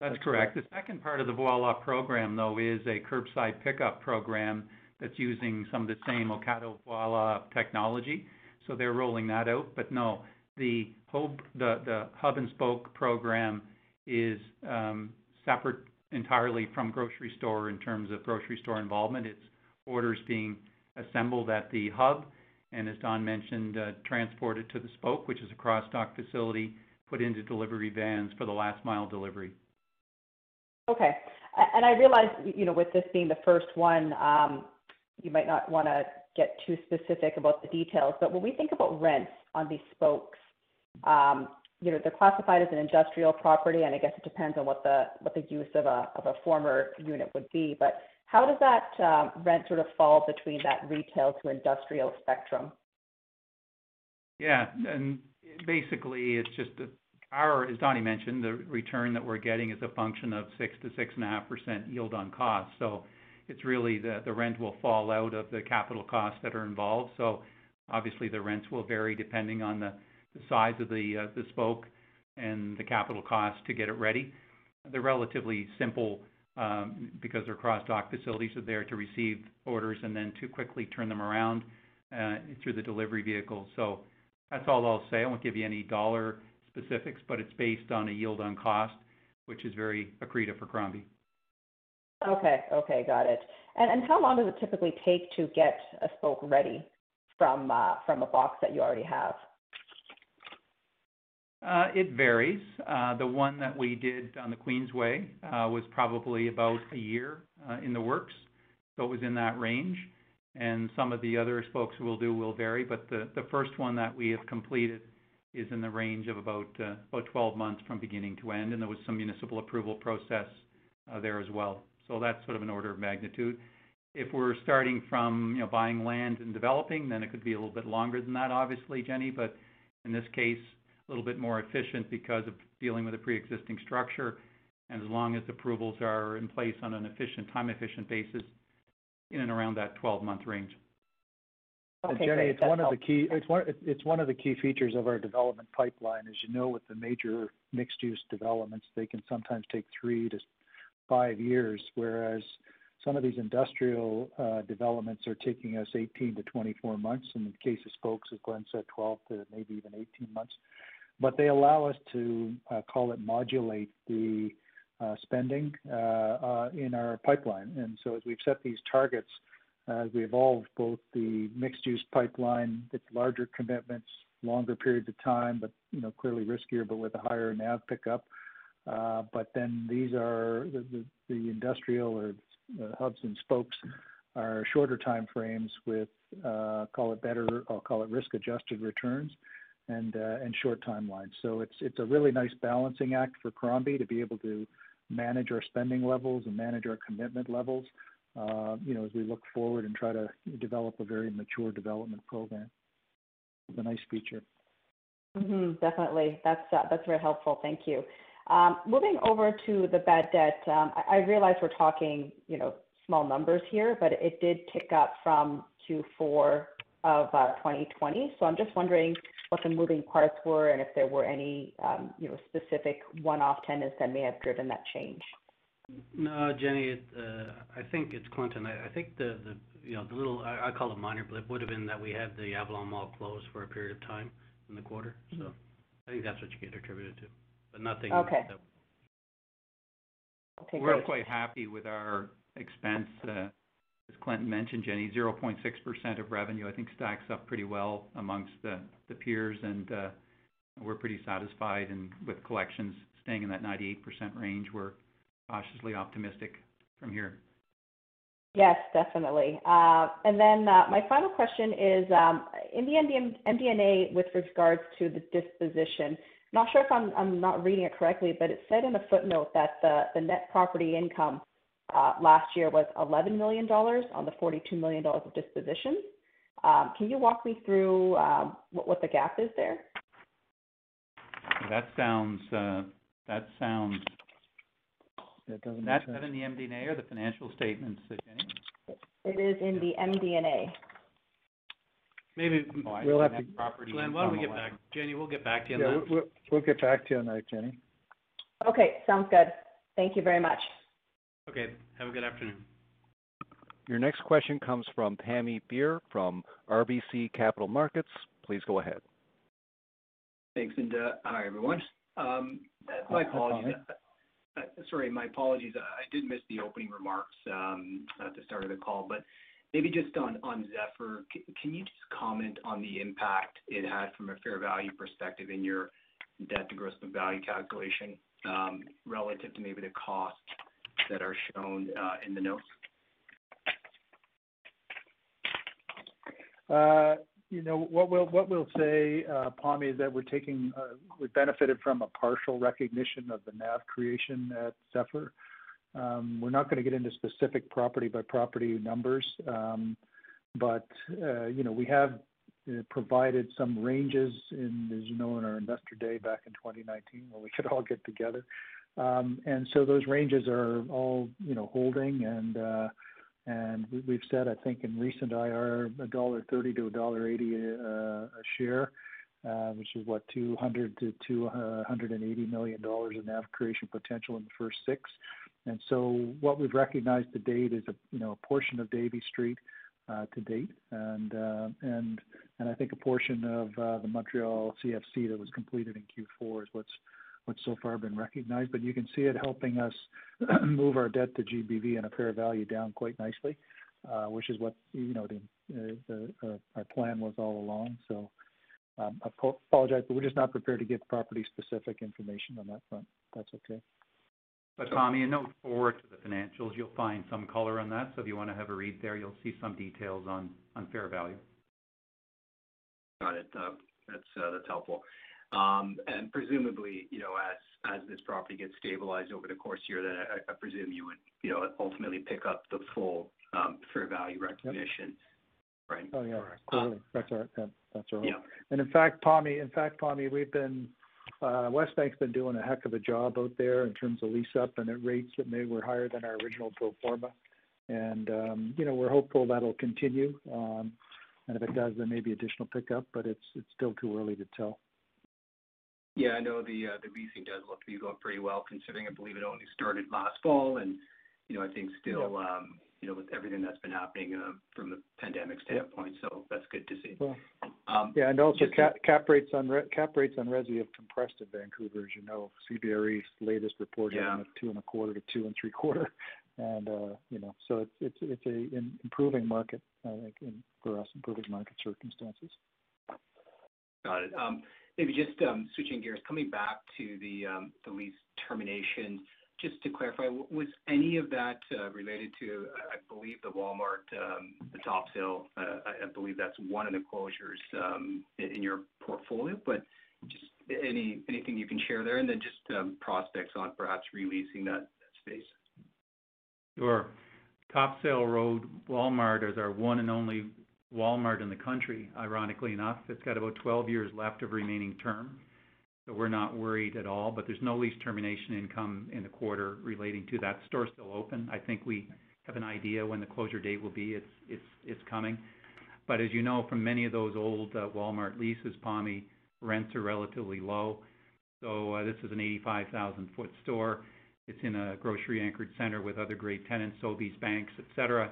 That's correct. The second part of the Voilà program, though, is a curbside pickup program that's using some of the same Ocado Voilà technology. So they're rolling that out. But no, the hub, the, the hub and spoke program is um, separate entirely from grocery store in terms of grocery store involvement. It's orders being assembled at the hub and, as Don mentioned, uh, transported to the spoke, which is a cross-dock facility, put into delivery vans for the last mile delivery. Okay. And I realize, you know, with this being the first one, um, you might not want to get too specific about the details, but when we think about rents on these spokes, um, you know, they're classified as an industrial property, and I guess it depends on what the what the use of a of a former unit would be. But how does that um, rent sort of fall between that retail to industrial spectrum? Yeah, and basically, it's just a our, as Donnie mentioned, the return that we're getting is a function of 6 to 6.5% yield on cost. So it's really the, the rent will fall out of the capital costs that are involved. So obviously, the rents will vary depending on the, size of the, uh, the spoke and the capital cost to get it ready. They're relatively simple um, because their cross-dock facilities are there to receive orders and then to quickly turn them around uh, through the delivery vehicles. So that's all I'll say. I won't give you any dollar specifics, but it's based on a yield on cost, which is very accretive for Crombie. Okay. Okay, got it. And how long does it typically take to get a spoke ready from uh, from a box that you already have? Uh, it varies. Uh, the one that we did on the Queensway uh, was probably about a year uh, in the works, so it was in that range. And some of the other spokes we'll do will vary, but the, the first one that we have completed is in the range of about uh, about 12 months from beginning to end, and there was some municipal approval process uh, there as well. So that's sort of an order of magnitude. If we're starting from, you know, buying land and developing, then it could be a little bit longer than that, obviously, Jenny. But in this case, a little bit more efficient because of dealing with a pre-existing structure, and as long as approvals are in place on an efficient, time-efficient basis, in and around that 12-month range. Okay, Jenny, great. it's That's one of the helpful. key it's one it's one of the key features of our development pipeline. As you know, with the major mixed use developments, they can sometimes take three to five years, whereas some of these industrial uh, developments are taking us 18 to 24 months. In the case of Spokes, as Glenn said, 12 to maybe even 18 months. But they allow us to uh, call it modulate the uh, spending uh, uh, in our pipeline. And so as we've set these targets, as we evolve both the mixed-use pipeline, its larger commitments, longer periods of time, but you know clearly riskier, but with a higher NAV pickup. Uh, but then these are the, the, the industrial or uh, hubs and spokes are shorter time frames with uh, call it better, I'll call it risk-adjusted returns and uh, and short timelines. So it's it's a really nice balancing act for Crombie to be able to manage our spending levels and manage our commitment levels uh, you know, as we look forward and try to develop a very mature development program. It's a nice feature. Mm-hmm, definitely. That's uh, that's very helpful. Thank you. Um, moving over to the bad debt, um, I, I realize we're talking, you know, small numbers here, but it did tick up from Q4 of uh, 2020. So I'm just wondering what the moving parts were and if there were any, um, you know, specific one-off tenants that may have driven that change. No, Jenny, it, uh, I think it's Clinton. I, I think the, the, you know, the little, I, I call it minor blip, would have been that we had the Avalon Mall closed for a period of time in the quarter. So I think that's what you get attributed to, but nothing. Okay. that- Okay, We're great. quite happy with our expense. As Clinton mentioned, Jenny, 0.6% of revenue, I think stacks up pretty well amongst the peers, and uh, we're pretty satisfied. And with collections staying in that 98% range, we're cautiously optimistic from here. Yes, definitely. Uh, And then uh, my final question is, um, in the MD- MD&A with regards to the disposition, not sure if I'm not reading it correctly, but it said in a footnote that the net property income uh, last year was $11 million on the $42 million of dispositions. Um, Can you walk me through um, what what the gap is there? That sounds, uh, that sounds, It doesn't make that sense. that in the MD&A or the financial statements, Jenny? It is in the MD&A. Maybe, Oh, I We'll have net to- Property Glenn, why don't we get back, Jenny, we'll get back to you Yeah, on we'll, that. we'll, we'll get back to you on that, Jenny. Okay, sounds good. Thank you very much. Okay, have a good afternoon. Your next question comes from Pammi Bir from RBC Capital Markets. Please go ahead. Thanks, and uh, hi, everyone. Um, My apologies. uh, Sorry, my apologies. I I did miss the opening remarks um, at the start of the call, but maybe just on on Zephyr, can you just comment on the impact it had from a fair value perspective in your debt to gross book value calculation, um, relative to maybe the costs that are shown uh, in the notes? Uh, You know, what we'll, what we'll say, uh, Pammi, is that we're taking, uh, we benefited from a partial recognition of the NAV creation at Zephyr. Um, We're not gonna get into specific property by property numbers. um, But, uh, you know, we have provided some ranges in, as you know, in our investor day back in 2019, where we could all get together. Um, And so those ranges are all, you know, holding and, uh, and we- we've said, I think, in recent IR, a dollar thirty to a dollar eighty uh, a share, uh, which is what, two hundred to two hundred and eighty million dollars in NAV creation potential in the first six. And so what we've recognized to date is a, you know, a portion of Davie Street uh, to date, and uh, and and I think a portion of uh, the Montreal CFC that was completed in Q4 is what's what's so far been recognized, but you can see it helping us <clears throat> move our debt to GBV and a fair value down quite nicely, uh, which is what, you know, the, uh, the, uh, our plan was all along. So, um, I apologize, but we're just not prepared to give property-specific information on that front. That's okay. But Pammi, in note four to the financials, you'll find some color on that. So if you want to have a read there, you'll see some details on, on fair value. Got it. Uh, That's uh, that's helpful. Um, And presumably, you know, as as this property gets stabilized over the course of the year, then I I presume you would, you know, ultimately pick up the full um, fair value recognition, right? Oh, yeah, Correct. clearly. That's our, that- that's our hope. Yeah. And in fact, Pammi, in fact, Pammi, we've been, uh, Westbank's been doing a heck of a job out there in terms of lease up and at rates that maybe were higher than our original pro forma. And, um, you know, we're hopeful that'll continue. Um, and If it does, there may be additional pickup, but it's, it's still too early to tell. Yeah, I know the uh, the leasing does look to be going pretty well considering I believe it only started last fall and, you know, I think still, um, you know, with everything that's been happening uh, from the pandemic standpoint. So that's good to see. Well, um, yeah, and also cap rates on cap rates on resi have compressed in Vancouver, as you know. CBRE's latest report. Yeah. Had them at 2.25%-2.75%. Uh, you know, so it's an improving market, I think, for us, improving market circumstances. Got it. Um, Maybe just um, switching gears, coming back to the um, lease termination. Just to clarify, was any of that uh, related to, I believe the Walmart, um, the Topsail, uh, I believe that's one of the closures in your portfolio, but just anything you can share there, and then just prospects on perhaps re-leasing that space. Sure. Topsail Road Walmart is our one and only Walmart in the country, ironically enough. It's got about 12 years left of remaining term, so we're not worried at all. But there's no lease termination income in the quarter relating to that. Store's still open. I think we have an idea when the closure date will be. It's coming. But as you know from many of those old uh, Walmart leases, Pammi, rents are relatively low. So uh, this is an 85,000 sq ft store. It's in a grocery anchored center with other great tenants, Sobeys, banks, et cetera.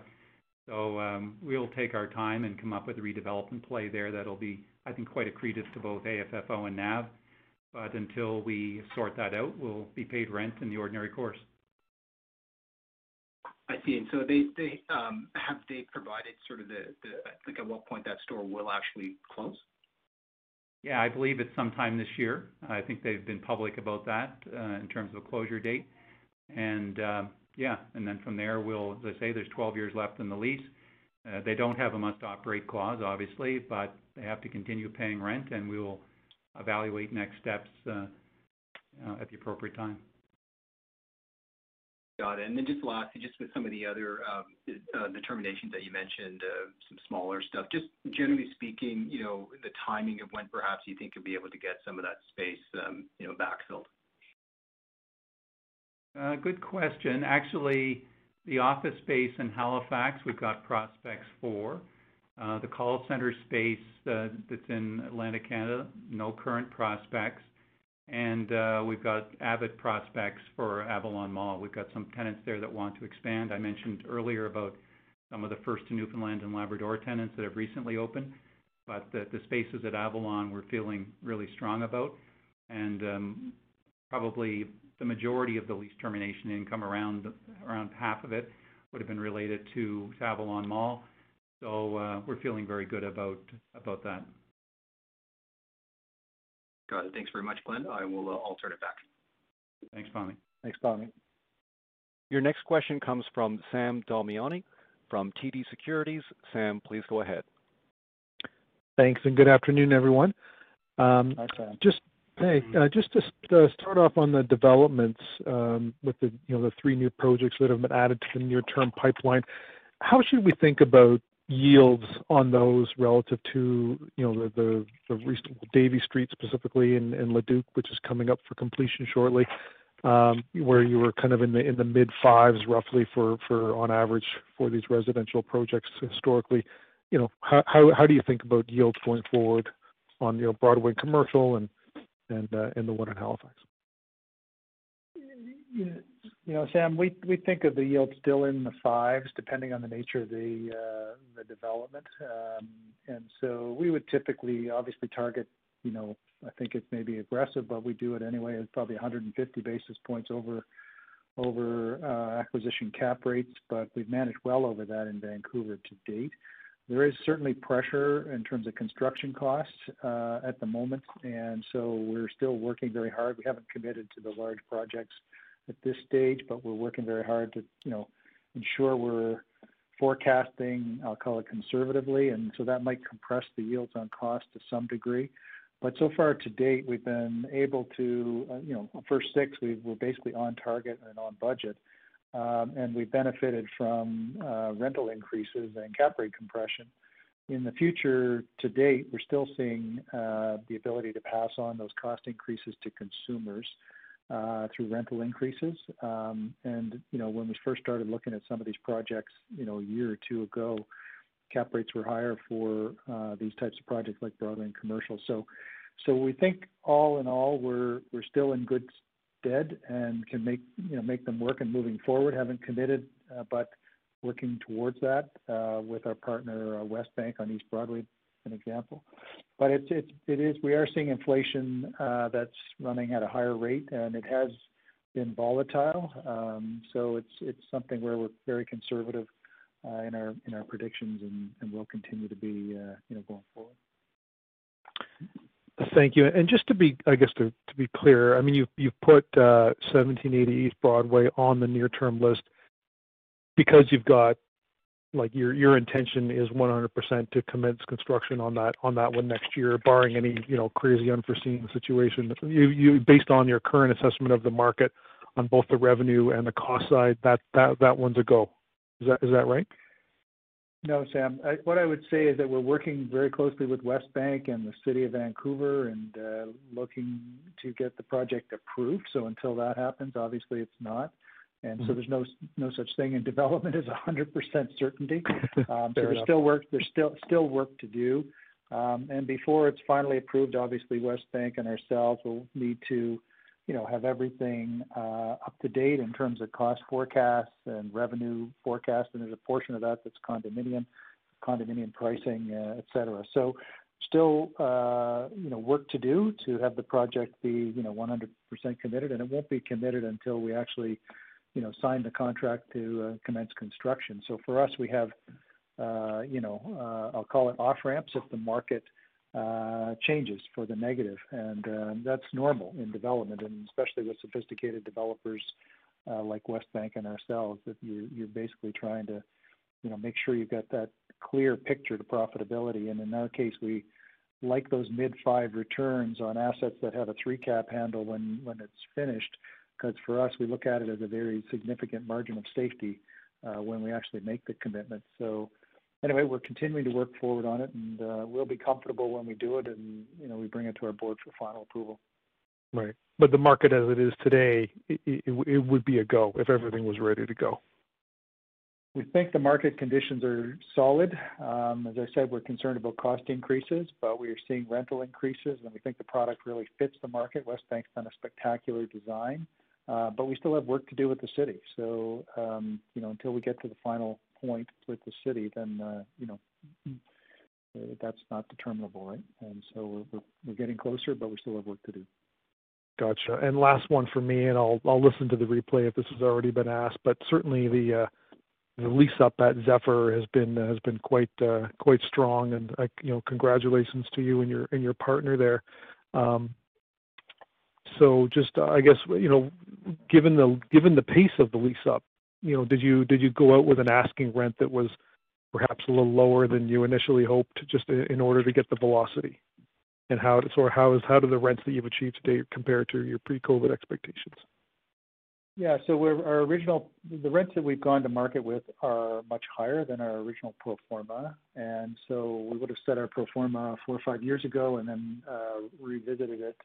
Um, we'll take our time and come up with a redevelopment play there that'll be, I think, quite accretive to both AFFO and NAV. But until we sort that out, we'll be paid rent in the ordinary course. I see. And So they um, have they provided sort of the like at what point that store will actually close? Yeah, I believe it's sometime this year. I think they've been public about that, uh, in terms of a closure date. Um, Yeah, and then from there, we'll, as I say, there's 12 years left in the lease. Uh, they don't have a must operate clause, obviously, but they have to continue paying rent, and we will evaluate next steps, uh, uh, at the appropriate time. Got it. And then just lastly, just with some of the other um, determinations that you mentioned, some smaller stuff. Just generally speaking, you know, the timing of when perhaps you think you'll be able to get some of that space, um, you know, backfilled. Good question. Actually, the office space in Halifax, we've got prospects for. The call center space, that's in Atlantic Canada, no current prospects. And uh, we've got avid prospects for Avalon Mall. We've got some tenants there that want to expand. I mentioned earlier about some of the first to Newfoundland and Labrador tenants that have recently opened. But the the spaces at Avalon we're feeling really strong about. And um, probably the majority of the lease termination income, around half of it, would have been related to Avalon Mall. So uh we're feeling very good about that. Got it. Thanks very much, Glenn. I'll turn it back. Thanks, Pammi. Thanks, Pammi. Your next question comes from Sam Damiani from TD Securities. Sam, please go ahead. Thanks, and good afternoon, everyone. Hi, Sam. Hey, mm-hmm. uh, just to uh, start off on the developments, um, with the, you know, the three new projects that have been added to the near-term pipeline, how should we think about yields on those relative to, you know, the recent Davie Street specifically and Leduc, which is coming up for completion shortly, um, where you were kind of in the in the mid-fives roughly for on average for these residential projects historically. You know, how how do you think about yields going forward on, you know, Broadway Commercial and the one in Halifax? You know, Sam, we we think of the yield still in the fives, depending on the nature of the uh the development. Um and so we would typically obviously target, you know, I think it's maybe aggressive, but we do it anyway. It's probably 150 basis points over over uh acquisition cap rates, but we've managed well over that in Vancouver to date. There is certainly pressure in terms of construction costs uh, at the moment, and so we're still working very hard. We haven't committed to the large projects at this stage, but we're working very hard to, you know, ensure we're forecasting, I'll call it conservatively, and so that might compress the yields on cost to some degree. But so far to date, we've been able to, you know, first six, we're basically on target and on budget. Um, We've benefited from uh, rental increases and cap rate compression. In the future to date, we're still seeing uh, the ability to pass on those cost increases to consumers uh, through rental increases. Um, and you know, when we first started looking at some of these projects, you know, a year or two ago, cap rates were higher for these types of projects like Broadway and commercial. So, so We think all in all, we're still in good stead and can make, you know, make them work and moving forward. Haven't committed, uh, but working towards that uh, with our partner, uh, Westbank on East Broadway, an example. But It is. it's it is We are seeing inflation that's running at a higher rate, and it has been volatile. Um, so it's it's something where we're very conservative in our in our predictions and and will continue to be, you know, going forward. Thank you. And just to be, I guess, to be clear, I mean, you've you've put uh, 1780 East Broadway on the near-term list because you've got, like, your your intention is 100% to commence construction on that on that one next year, barring any, you know, crazy unforeseen situation. You Based on your current assessment of the market on both the revenue and the cost side, that that that one's a go. Is that is that right? No, Sam. What I would say is that we're working very closely with Westbank and the City of Vancouver and looking to get the project approved. So until that happens, obviously it's not. Mm-hmm. There's no no such thing in <laughs> development as 100% certainty. <laughs> Fair enough. There's still still work to do. Um, and before it's finally approved, obviously Westbank and ourselves will need to, you know, have everything uh, up to date in terms of cost forecasts and revenue forecasts. And there's a portion of that that's condominium condominium pricing, uh, et cetera. So still, uh, you know, work to do to have the project be, you know, 100% committed. And it won't be committed until we actually, you know, sign the contract to commence construction. So for us, we have, you know, I'll call it off-ramps if the market Uh, changes for the negative. Um, that's normal in development, and especially with sophisticated developers uh, like Westbank and ourselves, that you're basically trying to, you know, make sure you've got that clear picture to profitability. And in our case, we like those mid-5 returns on assets that have a 3 cap handle when when it's finished, because for us, we look at it as a very significant margin of safety uh, when we actually make the commitment. Anyway, we're continuing to work forward on it, and uh, we'll be comfortable when we do it and, you know, we bring it to our board for final approval. Right. But the market as it is today, it would be a go if everything was ready to go. We think the market conditions are solid. Um, as I said, we're concerned about cost increases, but we are seeing rental increases, and we think the product really fits the market. Westbank's done a spectacular design, uh, but we still have work to do with the city. So, um, you know, until we get to the final point with the city, then, uh, you know, that's not determinable, right? And so we're we're getting closer, but we still have work to do. Gotcha. And last one for me, and I'll I'll listen to the replay if this has already been asked. But certainly the uh, the lease up at Zephyr has been has been quite uh, quite strong. And uh, you know, congratulations to you and your and your partner there. Um, so just, I guess, you know, given the given the pace of the lease up, you know, did you did you go out with an asking rent that was perhaps a little lower than you initially hoped just in order to get the velocity? And how do the rents that you've achieved today compare to your pre-COVID expectations? Yeah, so our original the rents that we've gone to market with are much higher than our original pro forma. And so we would have set our pro forma four or five years ago and then uh, revisited it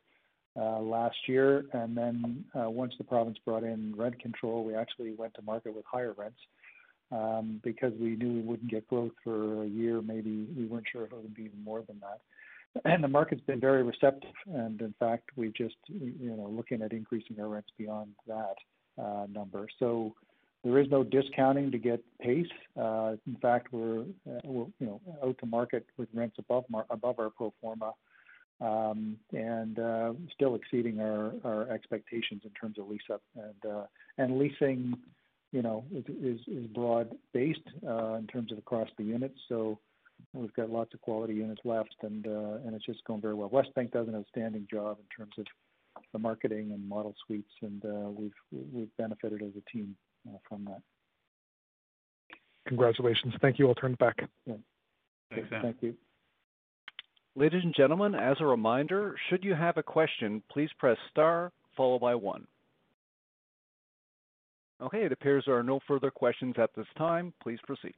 last year. And then once the province brought in rent control, we actually went to market with higher rents um, because we knew we wouldn't get growth for a year, maybe we weren't sure if it would be even more than that. And the market's been very receptive. And in fact, we just, you know, looking at increasing our rents beyond that uh, number. So there is no discounting to get pace. Uh, In fact, we're, you know, out to market with rents above above our pro forma, Um, and uh, still exceeding our expectations in terms of lease up. And uh, leasing, you know, is broad-based uh, in terms of across the units. So we've got lots of quality units left, and it's just going very well. Westbank does an outstanding job in terms of the marketing and model suites, and we've benefited as a team from that. Congratulations. Thank you. I'll turn it back. Yeah. Thanks, Sam. Thank you. Ladies and gentlemen, as a reminder, should you have a question, please press star followed by one. Okay, it appears there are no further questions at this time. Please proceed.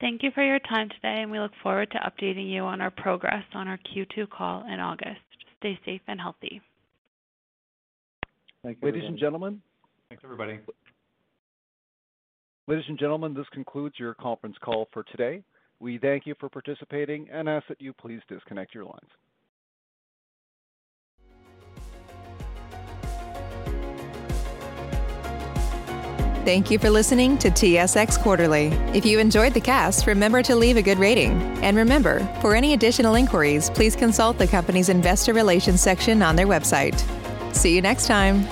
Thank you for your time today, and we look forward to updating you on our progress on our Q2 call in August. Stay safe and healthy. Thank you. Ladies and gentlemen. Thanks, everybody. Ladies and gentlemen, this concludes your conference call for today. We thank you for participating and ask that you please disconnect your lines. Thank you for listening to TSX Quarterly. If you enjoyed the cast, remember to leave a good rating. And remember, for any additional inquiries, please consult the company's investor relations section on their website. See you next time.